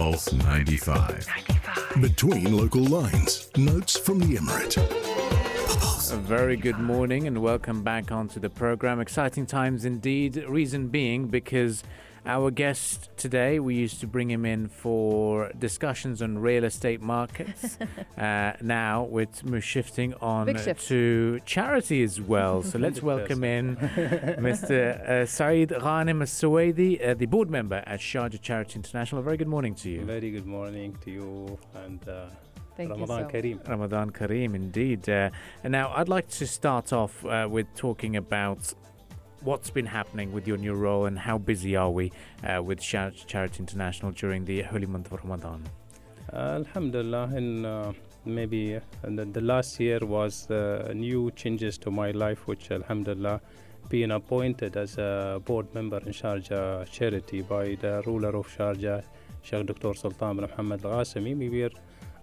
Pulse 95. 95. Between local lines, notes from the Emirate. A very good morning and welcome back onto the program. Exciting times indeed. Reason being because our guest today, we used to bring him in for discussions on real estate markets. uh, now we're shifting on to charity as well. So let's welcome in Mr. Uh, Saeed Ghanim Al uh, the board member at Sharjah Charity International. A very good morning to you. Very good morning to you and. Uh, Thank Ramadan so. Kareem. Ramadan Kareem, indeed. Uh, and now I'd like to start off uh, with talking about what's been happening with your new role and how busy are we uh, with Charity International during the holy month of Ramadan? Uh, Alhamdulillah, in uh, maybe uh, the, the, last year was uh, new changes to my life, which Alhamdulillah, being appointed as a board member in Sharjah Charity by the ruler of Sharjah, Sheikh Dr. Sultan bin Muhammad Al. We were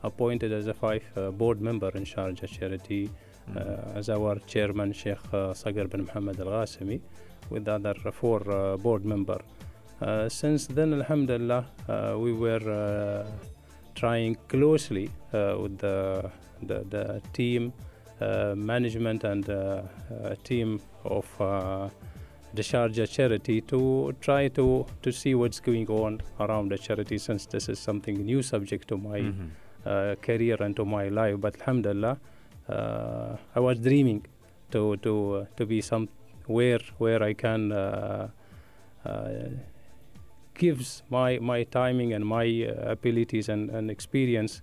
appointed as a five uh, board member in Sharjah Charity uh, as our chairman Sheikh uh, Saqr bin Muhammad Al Qasimi with the other four uh, board member. since then, Alhamdulillah, we were trying closely with the, the, the team, management, and team of the Sharjah charity to try to, to see what's going on around the charity since this is something new subject to my mm-hmm. uh, career and to my life. But Alhamdulillah, uh, I was dreaming to to uh, to be somewhere where I can uh, gives my my timing and my abilities and, and experience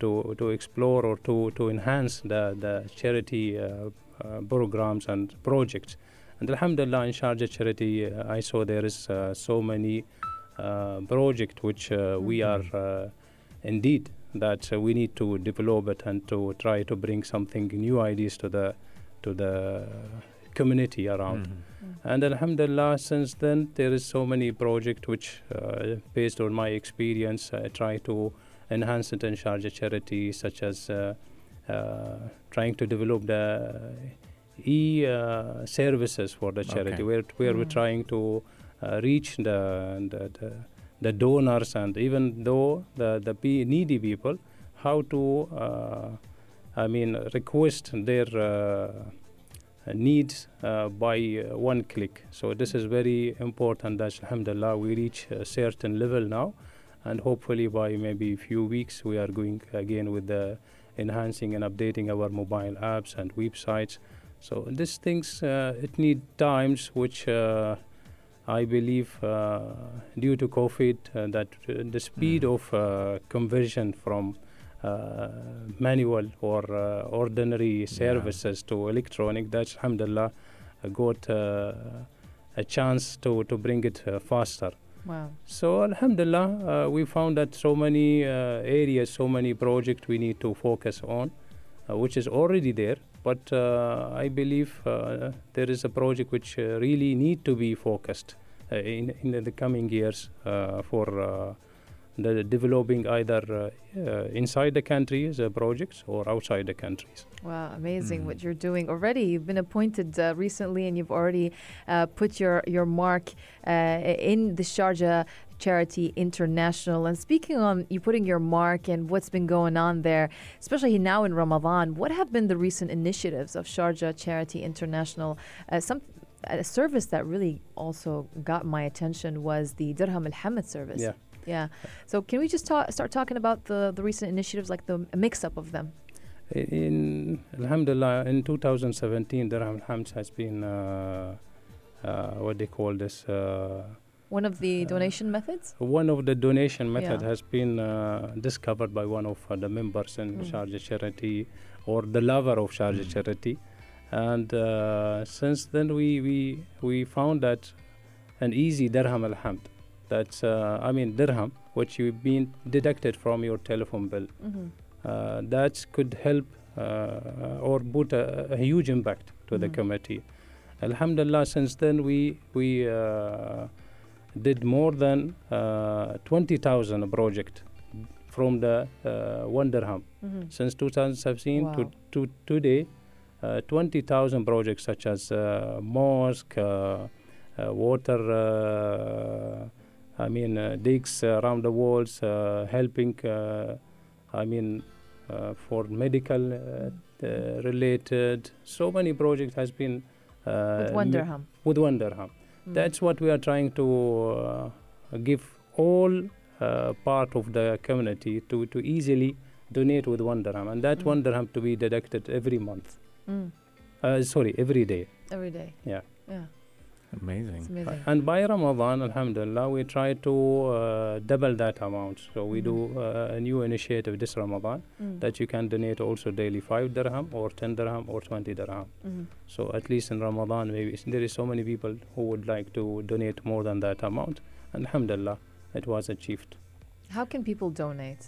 to to explore or to to enhance the the charity uh, uh, programs and projects. And Alhamdulillah, in Sharjah Charity, uh, I saw there is so many projects which we mm-hmm. are indeed that uh, we need to develop it and to try to bring something new ideas to the to the community around. Mm-hmm. Mm-hmm. And Alhamdulillah, since then there is so many projects which, uh, based on my experience, I try to enhance it in Sharjah charity, such as uh, uh trying to develop the e uh, services for the charity, okay. where where mm-hmm. we're trying to uh, reach the, the, the the donors and even though the, the needy people, how to, uh, I mean, request their uh, needs uh, by uh, one click. So this is very important that Alhamdulillah we reach a certain level now and hopefully by maybe a few weeks we are going again with the enhancing and updating our mobile apps and websites. So these things, uh, it need times which uh, I believe uh, due to COVID uh, that uh, the speed mm. of conversion from manual or ordinary services yeah. to electronic, that's alhamdulillah got a chance to, to bring it faster. Wow. So Alhamdulillah, uh, we found that so many uh, areas, so many projects we need to focus on, uh, which is already there. But uh, I believe uh, there is a project which uh, really need to be focused in in the coming years for the developing either uh, uh, inside the countries uh, projects or outside the countries. Wow, amazing mm. what you're doing already. You've been appointed recently, and you've already put your your mark in the Sharjah Charity International. And speaking on you putting your mark and what's been going on there, especially now in Ramadan, what have been the recent initiatives of Sharjah Charity International? Uh, some a service that really also got my attention was the Dirham al Hamad service. Yeah. Yeah. So can we just talk, start talking about the, the recent initiatives, like the mix up of them? In Alhamdulillah, in 2017, Dirham al Hamd has been uh, uh, what they call this. Uh, one of the uh, donation methods? One of the donation method yeah. has been uh, discovered by one of uh, the members in mm. Sharjah Charity or the lover of Sharjah mm. Charity. And uh, since then, we, we, we found that an easy dirham alhamd, that's, uh, I mean, dirham, which you've been deducted from your telephone bill, mm-hmm. Uh, that could help or put a, a, huge impact to mm-hmm. the committee. Alhamdulillah, since then, we, we did more than uh, 20,000 project from the uh, one dirham mm-hmm. since 2017 wow. to, to today. Uh, 20,000 projects such as uh, mosque, uh, uh, water I mean, uh, digs around the walls, uh, helping. Uh, I mean, uh, for medical uh, uh, related, so many projects has been With one dirham. with one dirham. Mm. That's what we are trying to uh, give all uh, part of the community to, to easily donate with one dirham, and that Mm. one dirham to be deducted every month. Mm. Uh, sorry, every day. Every day. Yeah. Yeah. Amazing. Amazing. And by Ramadan, Alhamdulillah, we try to uh, double that amount. So we Mhm. do uh, a new initiative this Ramadan Mm. that you can donate also daily five dirham or ten dirham or twenty dirham. Mhm. So at least in Ramadan, maybe there is so many people who would like to donate more than that amount. And Alhamdulillah, it was achieved. How can people donate?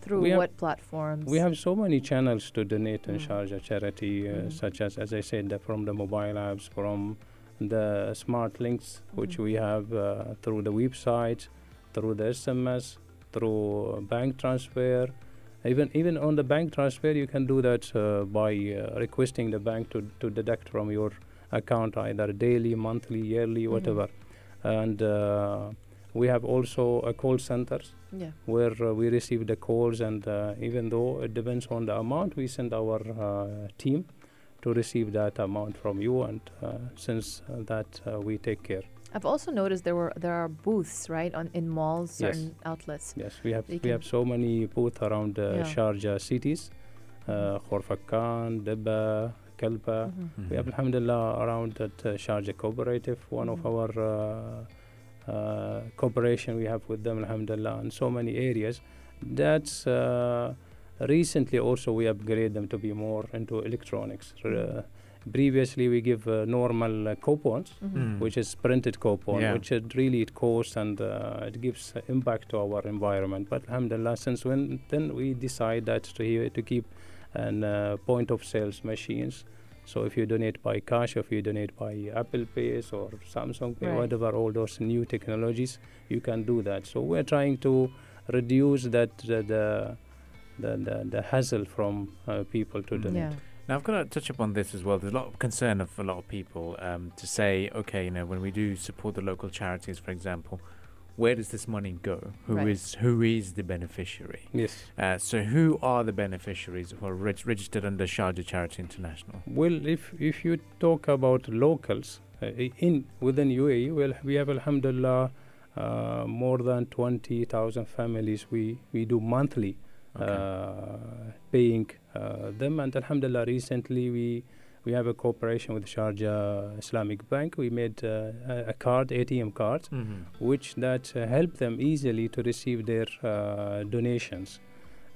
Through We have- what platforms? We have so many channels to donate in Mm. Sharjah charity, uh, Mhm. such as, as I said, the, from the mobile apps, from the smart links, which Mhm. we have uh, through the website, through the SMS, through bank transfer. Even even on the bank transfer, you can do that uh, by uh, requesting the bank to, to deduct from your account either daily, monthly, yearly, Mhm. whatever. And uh, we have also a call centers yeah. where uh, we receive the calls and uh, even though it depends on the amount we send our uh, team to receive that amount from you and uh, since uh, that uh, we take care I've also noticed there were there are booths right on in malls, Yes. certain outlets. yes we have we have so many booths around uh, Yeah. Sharjah cities uh, Khorfakkan, Dibba, Kalba Mhm. we have alhamdulillah around that uh, Sharjah cooperative one of Mhm. our uh, uh, cooperation we have with them alhamdulillah in so many areas that's uh, recently also we upgrade them to be more into electronics uh, previously we give uh, normal uh, coupons Mhm. Mm. which is printed coupon Yeah. which it really it costs and uh, it gives uh, impact to our environment but alhamdulillah since when then we decide that to, he- to keep an uh, point of sales machines so if you donate by cash if you donate by apple pay or samsung pay Right. whatever all those new technologies you can do that so we're trying to reduce that the the, the, the, the hassle from uh, people to Mm. donate Yeah. Now, I've got to touch upon this as well. There's a lot of concern of a lot of people um, to say, okay, you know, when we do support the local charities, for example, where does this money go? Who is Right. who is the beneficiary? yes Uh, so, who are the beneficiaries who are reg- registered under Sharjah Charity International? Well, if if you talk about locals uh, in within UAE, well, we have Alhamdulillah uh, more than twenty thousand families. We we do monthly Okay. uh, paying uh, them, and Alhamdulillah, recently we we have a cooperation with Sharjah Islamic Bank. We made uh, a, card, ATM card, Mhm. which that uh, help them easily to receive their uh, donations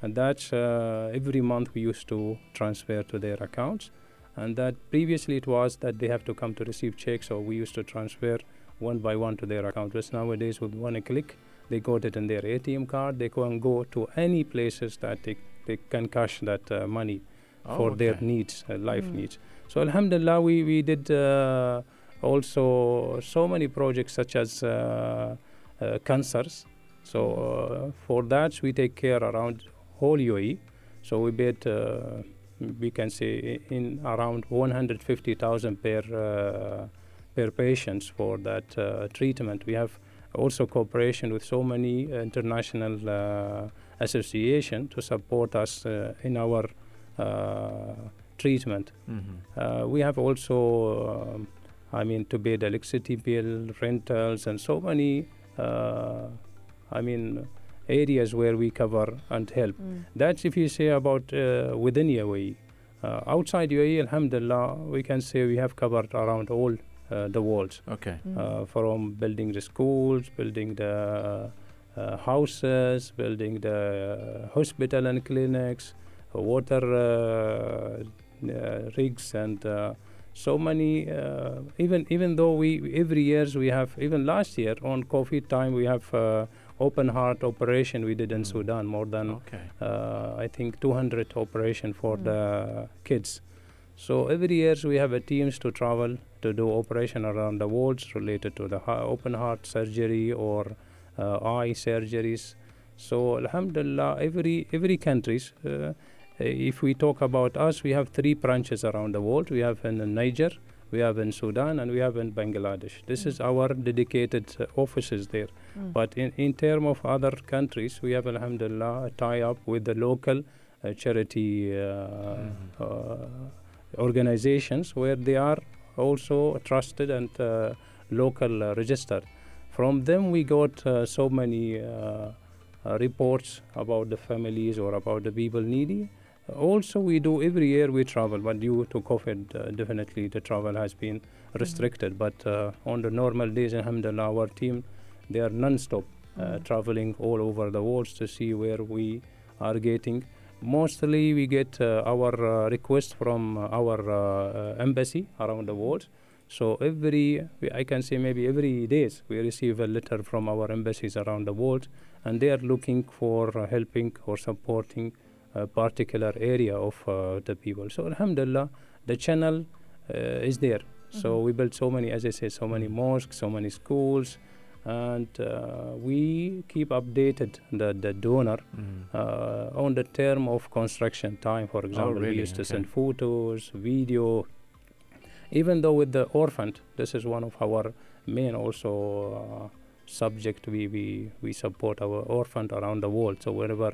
and that's uh, every month we used to transfer to their accounts and that previously it was that they have to come to receive checks or we used to transfer one by one to their account but nowadays with one click they got it in their atm card they can go to any places that they, they can cash that uh, money Oh, for their needs, uh, life Mm. needs. So Alhamdulillah, we we did uh, also so many projects such as uh, uh, cancers. So uh, for that we take care around whole UAE. So we bet uh, we can say in around 150,000 per uh, per patients for that uh, treatment. We have also cooperation with so many international uh, association to support us uh, in our uh, treatment. Mhm. Uh, we have also, um, I mean, to pay the electricity bill, rentals, and so many, uh, I mean, areas where we cover and help. Mm. That's if you say about uh, within UAE. Uh, outside UAE, Alhamdulillah, we can say we have covered around all uh, the walls. Okay. Mm. uh, from building the schools, building the uh, houses, building the uh, hospital and clinics, uh, water uh, uh, rigs, and uh, so many. Uh, even even though we every years we have even last year on COVID time we have uh, open heart operation we did in Mm. Sudan more than Okay. uh, I think 200 operation for Mm. the kids. So every years we have a teams to travel to do operation around the world related to the open heart surgery or uh, eye surgeries. So Alhamdulillah, every every countries. Uh, if we talk about us, we have three branches around the world. We have in Niger, we have in Sudan, and we have in Bangladesh. This is our dedicated uh, offices there. Mm. But in, in terms of other countries, we have, alhamdulillah, a tie up with the local uh, charity uh, uh, organizations where they are also trusted and uh, local uh, registered. From them, we got uh, so many uh, uh, reports about the families or about the people needy. Also, we do every year we travel, but due to COVID, uh, definitely the travel has been restricted. But uh, on the normal days, alhamdulillah, our team they are non-stop uh, Mhm. traveling all over the world to see where we are getting. Mostly, we get uh, our uh, requests from uh, our embassy around the world. So every, we- I can say maybe every days, we receive a letter from our embassies around the world, and they are looking for uh, helping or supporting a particular area of uh, the people. So Alhamdulillah, the channel uh, is there. So Mhm. we built so many, as I said, so many mosques, so many schools, and uh, we keep updated the, the donor Mm. uh, on the term of construction time. For example, really? we used to Okay. send photos, video. Even though with the orphan, this is one of our main also uh, subject. We, we we support our orphan around the world. So wherever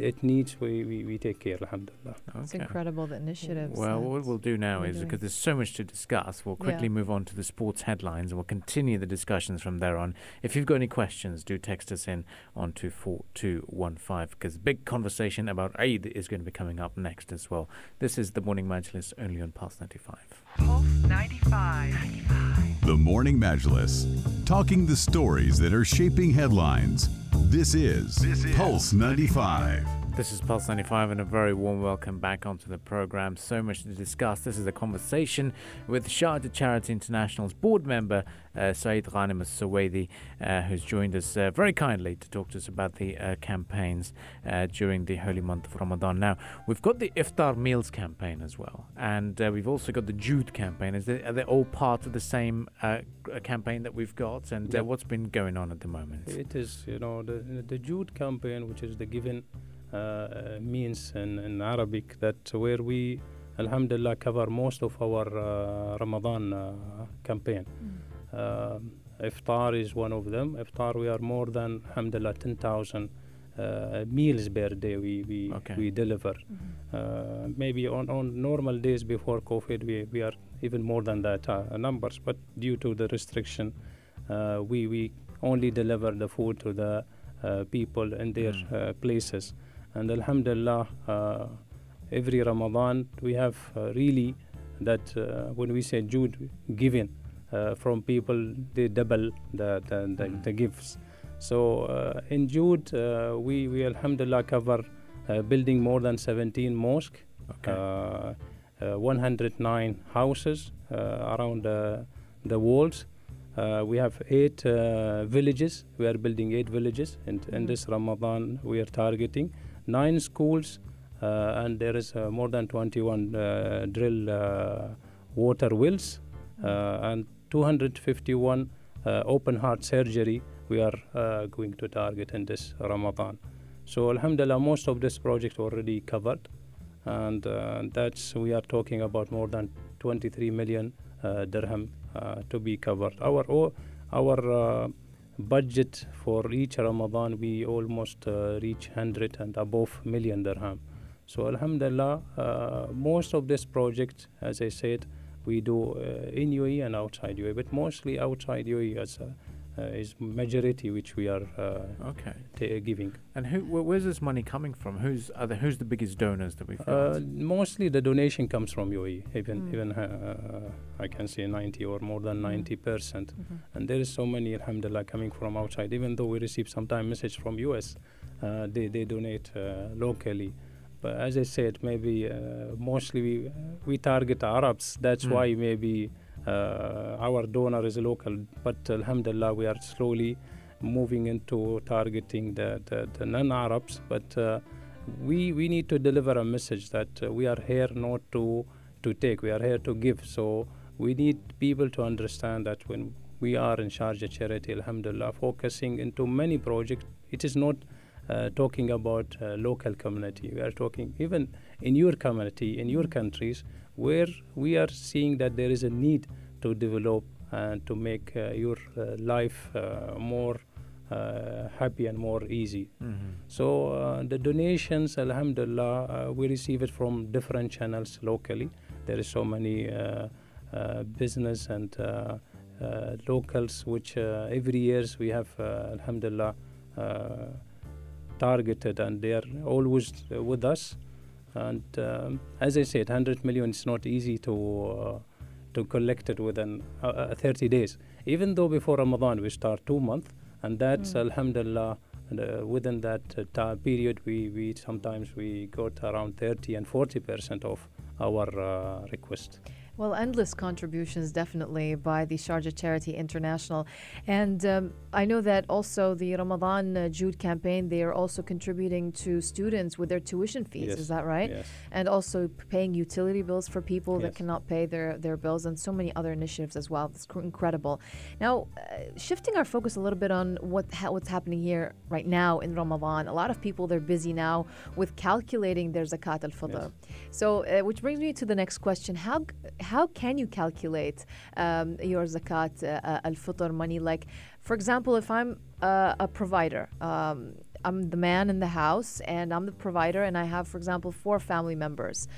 it needs, we, we, we take care. Alhamdulillah. It's Okay. incredible the initiatives. Well, what we'll do now is doing. because there's so much to discuss, we'll quickly Yeah. move on to the sports headlines and we'll continue the discussions from there on. If you've got any questions, do text us in on 24215 because big conversation about Eid is going to be coming up next as well. This is the Morning Majlis only on Pulse 95. Pulse 95. The Morning Majlis, talking the stories that are shaping headlines. This is, Pulse 95. This is Pulse 95 and a very warm welcome back onto the program. So much to discuss. This is a conversation with Sharjah Charity International's board member, uh, Saeed Ghanim Suwaidi, uh, who's joined us uh, very kindly to talk to us about the uh, campaigns uh, during the holy month of Ramadan. Now, we've got the Iftar Meals campaign as well, and uh, we've also got the Jude campaign. Is they, are they all part of the same uh, campaign that we've got? And uh, Yep. what's been going on at the moment? It is, you know, the the Jude campaign, which is the given uh, means in, in Arabic, that where we, Alhamdulillah, cover most of our uh, Ramadan uh, campaign. Um, Iftar is one of them. Iftar, we are more than, Alhamdulillah, 10,000 uh, meals per day we, we, Okay. we deliver. Uh, maybe on, on normal days before COVID, we, we are even more than that uh, numbers, but due to the restriction, uh, we, we only deliver the food to the uh, people in their Mm. uh, places. And Alhamdulillah, uh, every Ramadan we have uh, really that uh, when we say Jude giving uh, from people, they double the, the, the, Mm. the gifts. So uh, in Jude, uh, we, we Alhamdulillah cover uh, building more than 17 mosques Okay. uh, uh, 109 houses uh, around uh, the walls. Uh, we have eight uh, villages. We are building eight villages, and in Mhm. this Ramadan we are targeting nine schools, uh, and there is uh, more than 21 uh, drill water wells, and 251 uh, open heart surgery. We are going to target in this Ramadan. So Alhamdulillah, most of this project already covered and uh, that's we are talking about more than 23 million uh, dirham uh, to be covered. Our our budget for each Ramadan we almost uh, reach 100 and above million dirham. So Alhamdulillah, uh, most of this project, as I said, we do uh, in UAE and outside UAE, but mostly outside UAE as is majority which we are uh, Okay. ta- giving. And who? Wh- where's this money coming from? Who's are the, Who's the biggest donors that we've got? Uh, mostly the donation comes from UAE. Even Mm. even uh, I can say 90 or more than Mm. 90 percent. Mhm. And there is so many, alhamdulillah, coming from outside. Even though we receive sometime message from US, uh, they they donate uh, locally. But as I said, maybe uh, mostly we, we target Arabs. That's Mm. why maybe uh, our donor is local. But alhamdulillah, we are slowly moving into targeting the, the, the non-Arabs. But uh, we we need to deliver a message that uh, we are here not to to take we are here to give so we need people to understand that when we are in Sharjah charity alhamdulillah focusing into many projects it is not uh, talking about uh, local community. We are talking even in your community, in your countries, where we are seeing that there is a need to develop and to make uh, your uh, life uh, more uh, happy and more easy. Mm-hmm. So uh, the donations, Alhamdulillah, uh, we receive it from different channels locally. There is so many uh, uh, business and uh, uh, locals, which uh, every years we have, uh, Alhamdulillah, uh, targeted, and they are always uh, with us. And um, as I said, 100 million is not easy to uh, to collect it within uh, uh, 30 days. Even though before Ramadan we start two months, and that's Mm. Alhamdulillah. And, uh, within that uh, time period, we, we sometimes we got around 30 and 40 percent of our uh, request. Well, endless contributions definitely by the Sharjah Charity International. And um, I know that also the Ramadan uh, Jude campaign, they are also contributing to students with their tuition fees. Yes. Is that right? Yes. And also paying utility bills for people that cannot pay their, their bills and so many other initiatives as well. It's cr- incredible. Now, uh, shifting our focus a little bit on what ha- what's happening here right now in Ramadan. A lot of people, they're busy now with calculating their zakat al-fitr. So, uh, which brings me to the next question: How g- how can you calculate um, your zakat uh, uh, al-fitr money? Like, for example, if I'm uh, a provider, um, I'm the man in the house, and I'm the provider, and I have, for example, four family members,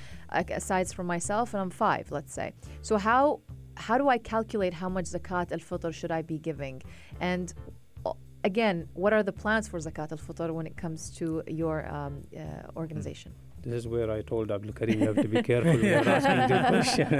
aside from myself, and I'm five, let's say. So how how do I calculate how much zakat al-fitr should I be giving? And again, what are the plans for zakat al-fitr when it comes to your um, uh, organization? This is where I told Abdul Karim you have to be careful when you're asking the question.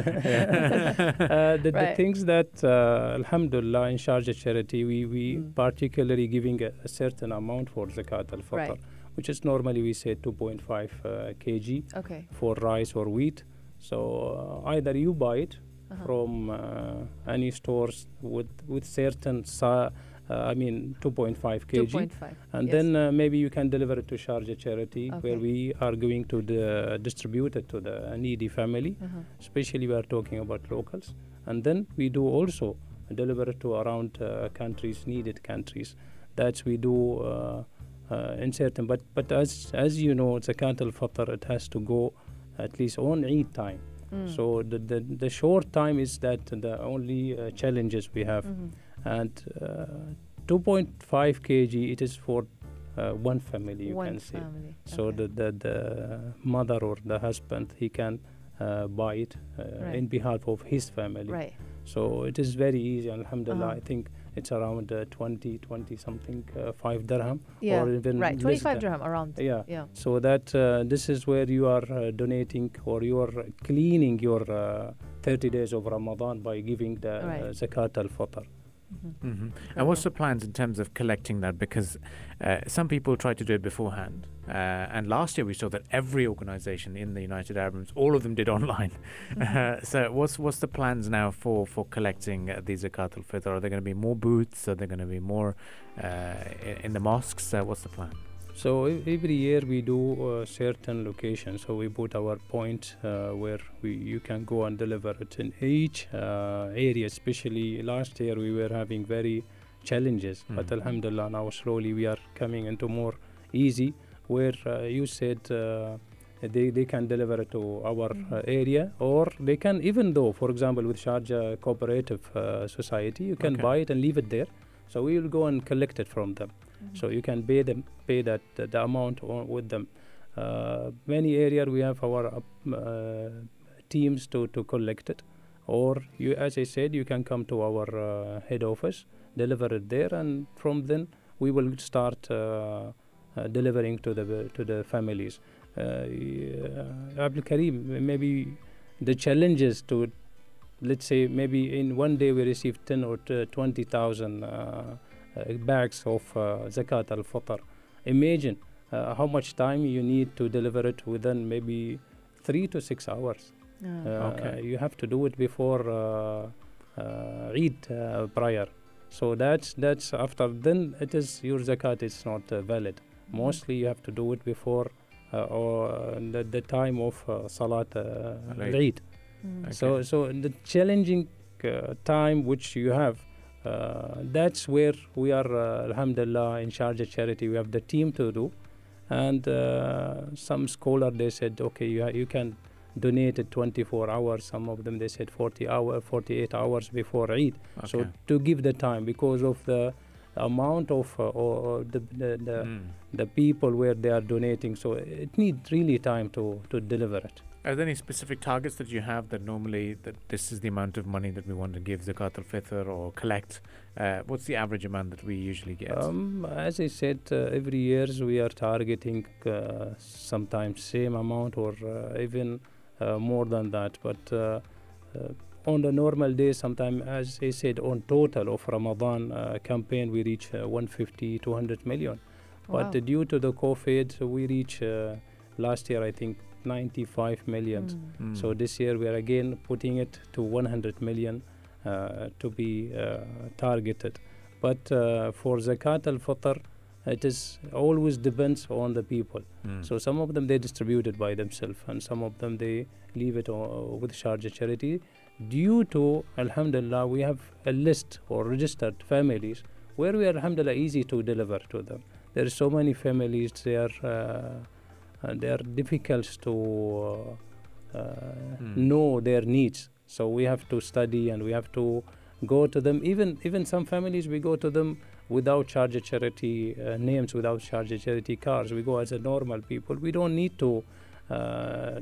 uh, the, the things that, uh, Alhamdulillah, in Sharjah Charity, we, we Mm. particularly giving a, a certain amount for zakat al fitr, Right. which is normally we say 2.5 uh, kg Okay. for rice or wheat. So uh, either you buy it Uh-huh. from uh, any stores with with certain sa- I mean 2.5 kg 2.5. and yes. then uh, maybe you can deliver it to Sharjah charity where we are going to the, distribute it to the needy family Uh-huh. especially we are talking about locals and then we do also deliver it to around uh, countries needed countries that's we do uh, uh, in certain but but as as you know it's a al-fitr it has to go at least on Eid time Mm. so the, the the short time is that the only uh, challenges we have Mhm. And uh, 2.5 kg it is for uh, one family you One can say family. so the, the the mother or the husband he can uh, buy it uh, Right. in behalf of his family right. so it is very easy alhamdulillah Uh-huh. i think it's around uh, 20 20 something uh, 5 dirham Yeah. or even right. 25 dirham around. yeah Yeah. so that uh, this is where you are uh, donating or you are cleaning your uh, 30 days of Ramadan by giving the Right. uh, zakat al-fitr. Mhm. hmm And what's the plans in terms of collecting that? Because uh, some people try to do it beforehand. Uh, and last year we saw that every organization in the United Arab Emirates, all of them did online. Mm-hmm. Uh, so what's what's the plans now for, for collecting uh, the zakat al-fitr? Are there going to be more booths? Are there going to be more uh, in, in the mosques? Uh, what's the plan? So e- every year we do uh, certain locations. So we put our point uh, where we you can go and deliver it in each uh, area. Especially last year we were having very challenges, but Mhm. Alhamdulillah now slowly we are coming into more easy. Where uh, you said uh, they they can deliver it to our Mhm. uh, area, or they can even though, for example, with Sharjah Cooperative uh, Society, you can Okay. buy it and leave it there. So we will go and collect it from them. So you can pay them, pay that the, the amount with them. Uh, many area we have our uh, teams to, to collect it, or you, as I said, you can come to our uh, head office, deliver it there, and from then we will start uh, uh, delivering to the to the families. Abdul Karim, maybe the challenges to let's say maybe in one day we receive 10 or t- 20,000 uh, uh, bags of uh, zakat al fitr. Imagine uh, how much time you need to deliver it within maybe three to six hours. Ah. Uh, Okay. You have to do it before uh, uh, Eid uh, prior. So that's that's after then it is your zakat is not uh, valid. Mostly you have to do it before uh, or uh, the, the time of uh, Salat uh, Right. Eid. Mm. So, Okay. so the challenging uh, time which you have uh, that's where we are, uh, alhamdulillah, in Sharjah Charity. We have the team to do. And uh, some scholar, they said, okay, you, ha- you can donate at 24 hours. Some of them, they said 40 hour, 48 hours before Eid. So to give the time because of the amount of uh, or, the, the, the, Mm. the people where they are donating. So it needs really time to, to deliver it. Are there any specific targets that you have that normally that this is the amount of money that we want to give zakat al-fitr or collect? Uh, what's the average amount that we usually get? Um, as I said, uh, every years we are targeting uh, sometimes same amount or uh, even uh, more than that. But uh, uh, on the normal days, sometimes, as I said, on total of Ramadan uh, campaign, we reach uh, 150, 200 million. Wow. But uh, due to the COVID, we reach uh, last year, I think, 95 million. Mm. Mm. So this year we are again putting it to 100 million uh, to be uh, targeted. But uh, for zakat al-fitr, it is always depends on the people. Mm. So some of them they distribute it by themselves, and some of them they leave it uh, with Sharjah charity. Due to Alhamdulillah, we have a list or registered families where we are Alhamdulillah easy to deliver to them. There are so many families they are uh, they are difficult to uh, uh, Mm. know their needs. So we have to study and we have to go to them. Even even some families we go to them without Sharjah charity uh, names, without Sharjah charity cars. We go as a normal people. We don't need to uh,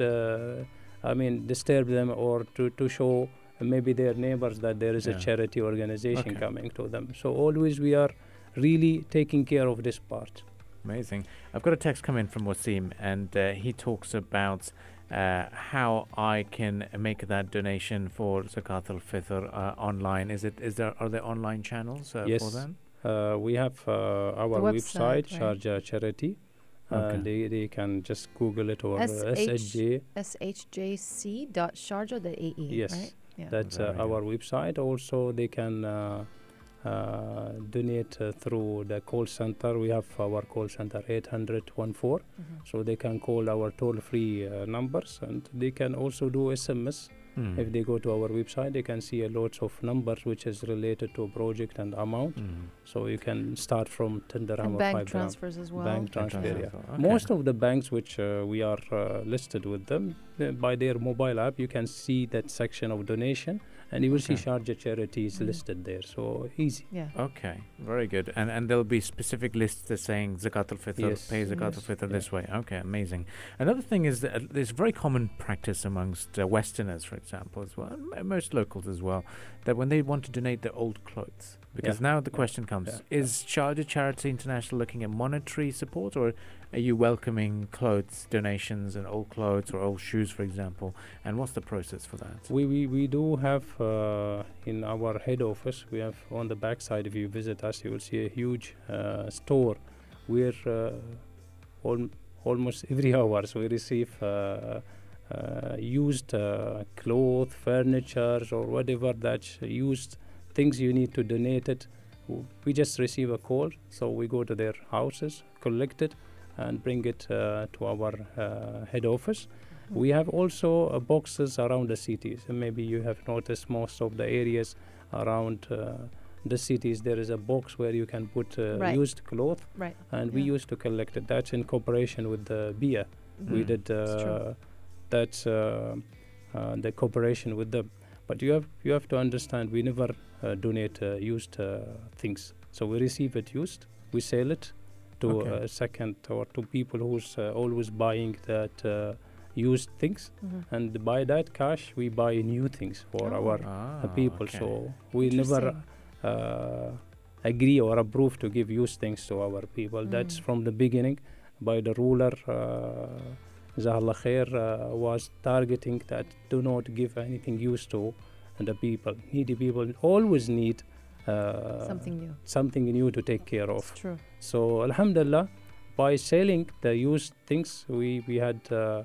uh, I mean disturb them or to, to show maybe their neighbors that there is Yeah. a charity organization Okay. coming to them. So always we are really taking care of this part. Amazing. I've got a text come in from Wasim, and uh, he talks about uh, how I can make that donation for Zakat al Fitr uh, online. Is it? Is there? Are there online channels uh, Yes. for that? Uh, we have uh, our website, website, right? Sharjah Charity. Uh, they, they can just Google it or uh, SH SHJ. shjc.sharjah.ae. Yes. Right? Yeah. That's uh, our website. Also, they can uh, uh, donate uh, through the call center. We have our call center 800 14. Mhm. So they can call our toll free uh, numbers and they can also do SMS. Hmm. If they go to our website, they can see a lots of numbers which is related to a project and amount. Hmm. So you can start from tender amount. And or bank 5 dirham. transfers as well. Bank Bank transfer, transfer, yeah. okay. Most of the banks which uh, we are uh, listed with them, uh, by their mobile app, you can see that section of donation and you will see Okay. Sharjah charities Mm. listed there. So easy. Yeah. Okay, very good. And and there'll be specific lists that saying Zakat al Fitr, Yes. pay Zakat Yes. al Fitr Yeah. this way. Okay, amazing. Another thing is that uh, there's very common practice amongst uh, Westerners, for example, as well, and m- most locals as well, that when they want to donate their old clothes, because Yeah. now the question comes: Yeah. Is Sharjah Charity International looking at monetary support, or are you welcoming clothes donations and old clothes or old shoes, for example? And what's the process for that? We, we, we do have uh, in our head office, we have on the back side, if you visit us, you will see a huge uh, store where uh, al- almost every hour we receive uh, uh, used uh, clothes, furniture, or whatever that's used things you need to donate it. We just receive a call, so we go to their houses, collect it, and bring it uh, to our uh, head office. We have also uh, boxes around the cities. And maybe you have noticed most of the areas around uh, the cities there is a box where you can put uh, Right. used cloth, Right. and we used to collect it. That's in cooperation with the Bee'ah. We Mm. did uh, that's uh, uh, the cooperation with them. But you have you have to understand we never uh, donate uh, used uh, things. So we receive it used, we sell it to Okay. a second or to people who's uh, always buying that uh, used things Mhm. and by that cash we buy new things for Oh. our Ah, uh, people okay. so we never uh, agree or approve to give used things to our people that's Mm. from the beginning by the ruler uh, Jazakallah khair uh, was targeting that do not give anything used to the people needy people always need uh, Something new. something new to take care of It's true. so Alhamdulillah, by selling the used things, we we had uh,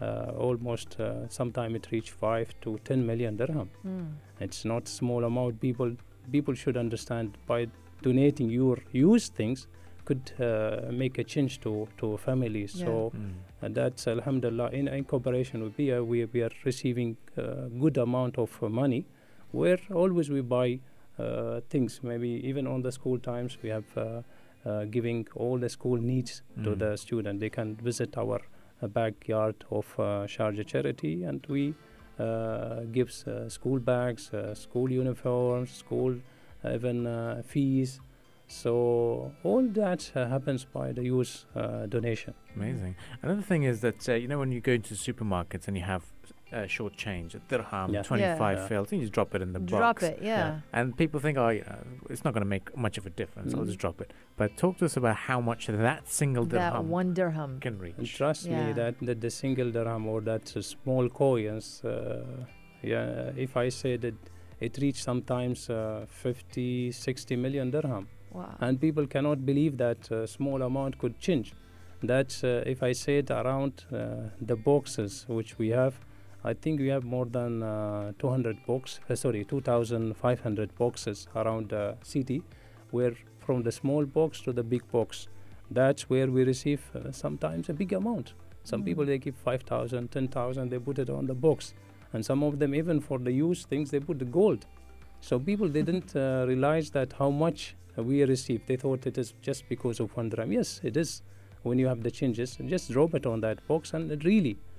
uh, almost uh, sometime it reached five to ten million dirham. Mm. It's not small amount. People people should understand by donating your used things could uh, make a change to to families. Yeah. So Mm. and that's Alhamdulillah in, in cooperation with Bee'ah, we we are receiving uh, good amount of uh, money, where always we buy things. Maybe even on the school times, we have uh, uh, giving all the school needs to Mm. the student. They can visit our uh, backyard of uh, Sharjah Charity, and we uh, gives uh, school bags, uh, school uniforms, school uh, even uh, fees. So all that uh, happens by the use uh, donation. Amazing. Another thing is that uh, you know when you go into supermarkets and you have uh, short change, a dirham, Yeah. 25 Yeah. fils, and you just drop it in the Drop box. it, yeah. And people think, oh, you know, it's not going to make much of a difference. I'll Mm. just drop it. But talk to us about how much that single That dirham one dirham. can And reach. trust Yeah. me that, that the single dirham or that uh, small coins, uh, yeah, if I say that it reached sometimes uh, 50, 60 million dirham. Wow. And people cannot believe that uh, small amount could change. That's uh, if I say it around uh, the boxes which we have, I think we have more than uh, 200 box, uh, sorry, 2,500 boxes around the city, where from the small box to the big box, that's where we receive uh, sometimes a big amount. Some Mm. people they give 5,000, 10,000, they put it on the box, and some of them even for the use things they put the gold. So people they didn't uh, realize that how much uh, we receive. They thought it is just because of one dirham. Yes, it is. When you have the changes, just drop it on that box, and it really uh,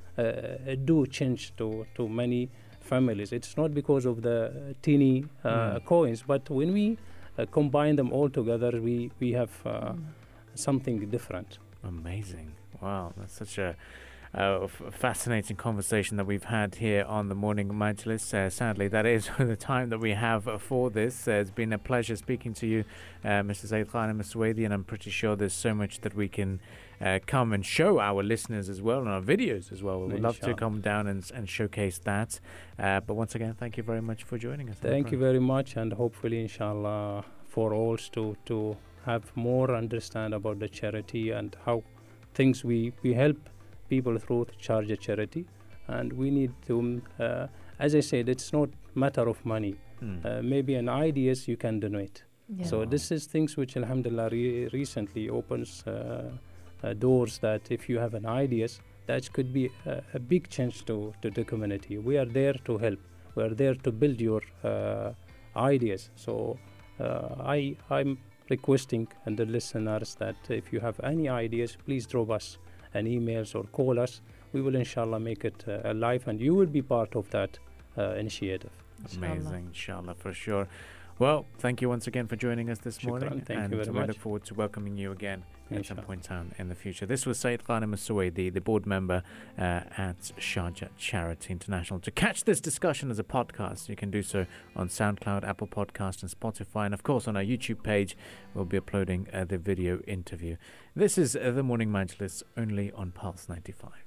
do change to to many families. It's not because of the teeny uh, Mm. coins, but when we uh, combine them all together, we we have uh, Mm. something different. Amazing. Wow, that's such a uh, fascinating conversation that we've had here on the morning Majlis. Uh, sadly, that is the time that we have for this. Uh, it's been a pleasure speaking to you, uh, Mr. Zaid Khan and Mr. Wadi, and I'm pretty sure there's so much that we can uh, come and show our listeners as well and our videos as well. We would love to come down and, and showcase that. Uh, but once again, thank you very much for joining us. Thank you very much, and hopefully, inshallah, for all to to have more understand about the charity and how things we we help people through Sharjah Charity, and we need to, uh, as I said, it's not matter of money. Mm. Uh, maybe an ideas you can donate. Yeah. So this is things which Alhamdulillah re- recently opens uh, uh, doors that if you have an ideas, that could be a, a big change to, to the community. We are there to help. We are there to build your uh, ideas. So uh, I I'm requesting and the listeners that if you have any ideas, please drop us an emails or call us. We will inshallah make it uh, alive, and you will be part of that uh, initiative. Amazing, inshallah, for sure. Well, thank you once again for joining us this Shukran, morning. thank you and very we much. look forward to welcoming you again at some Inshallah. point down in the future. This was Saeed Ghanim Suwaidi, the board member uh, at Sharjah Charity International. To catch this discussion as a podcast, you can do so on SoundCloud, Apple Podcast, and Spotify. And of course, on our YouTube page, we'll be uploading uh, the video interview. This is uh, The Morning Majlis only on Pulse 95.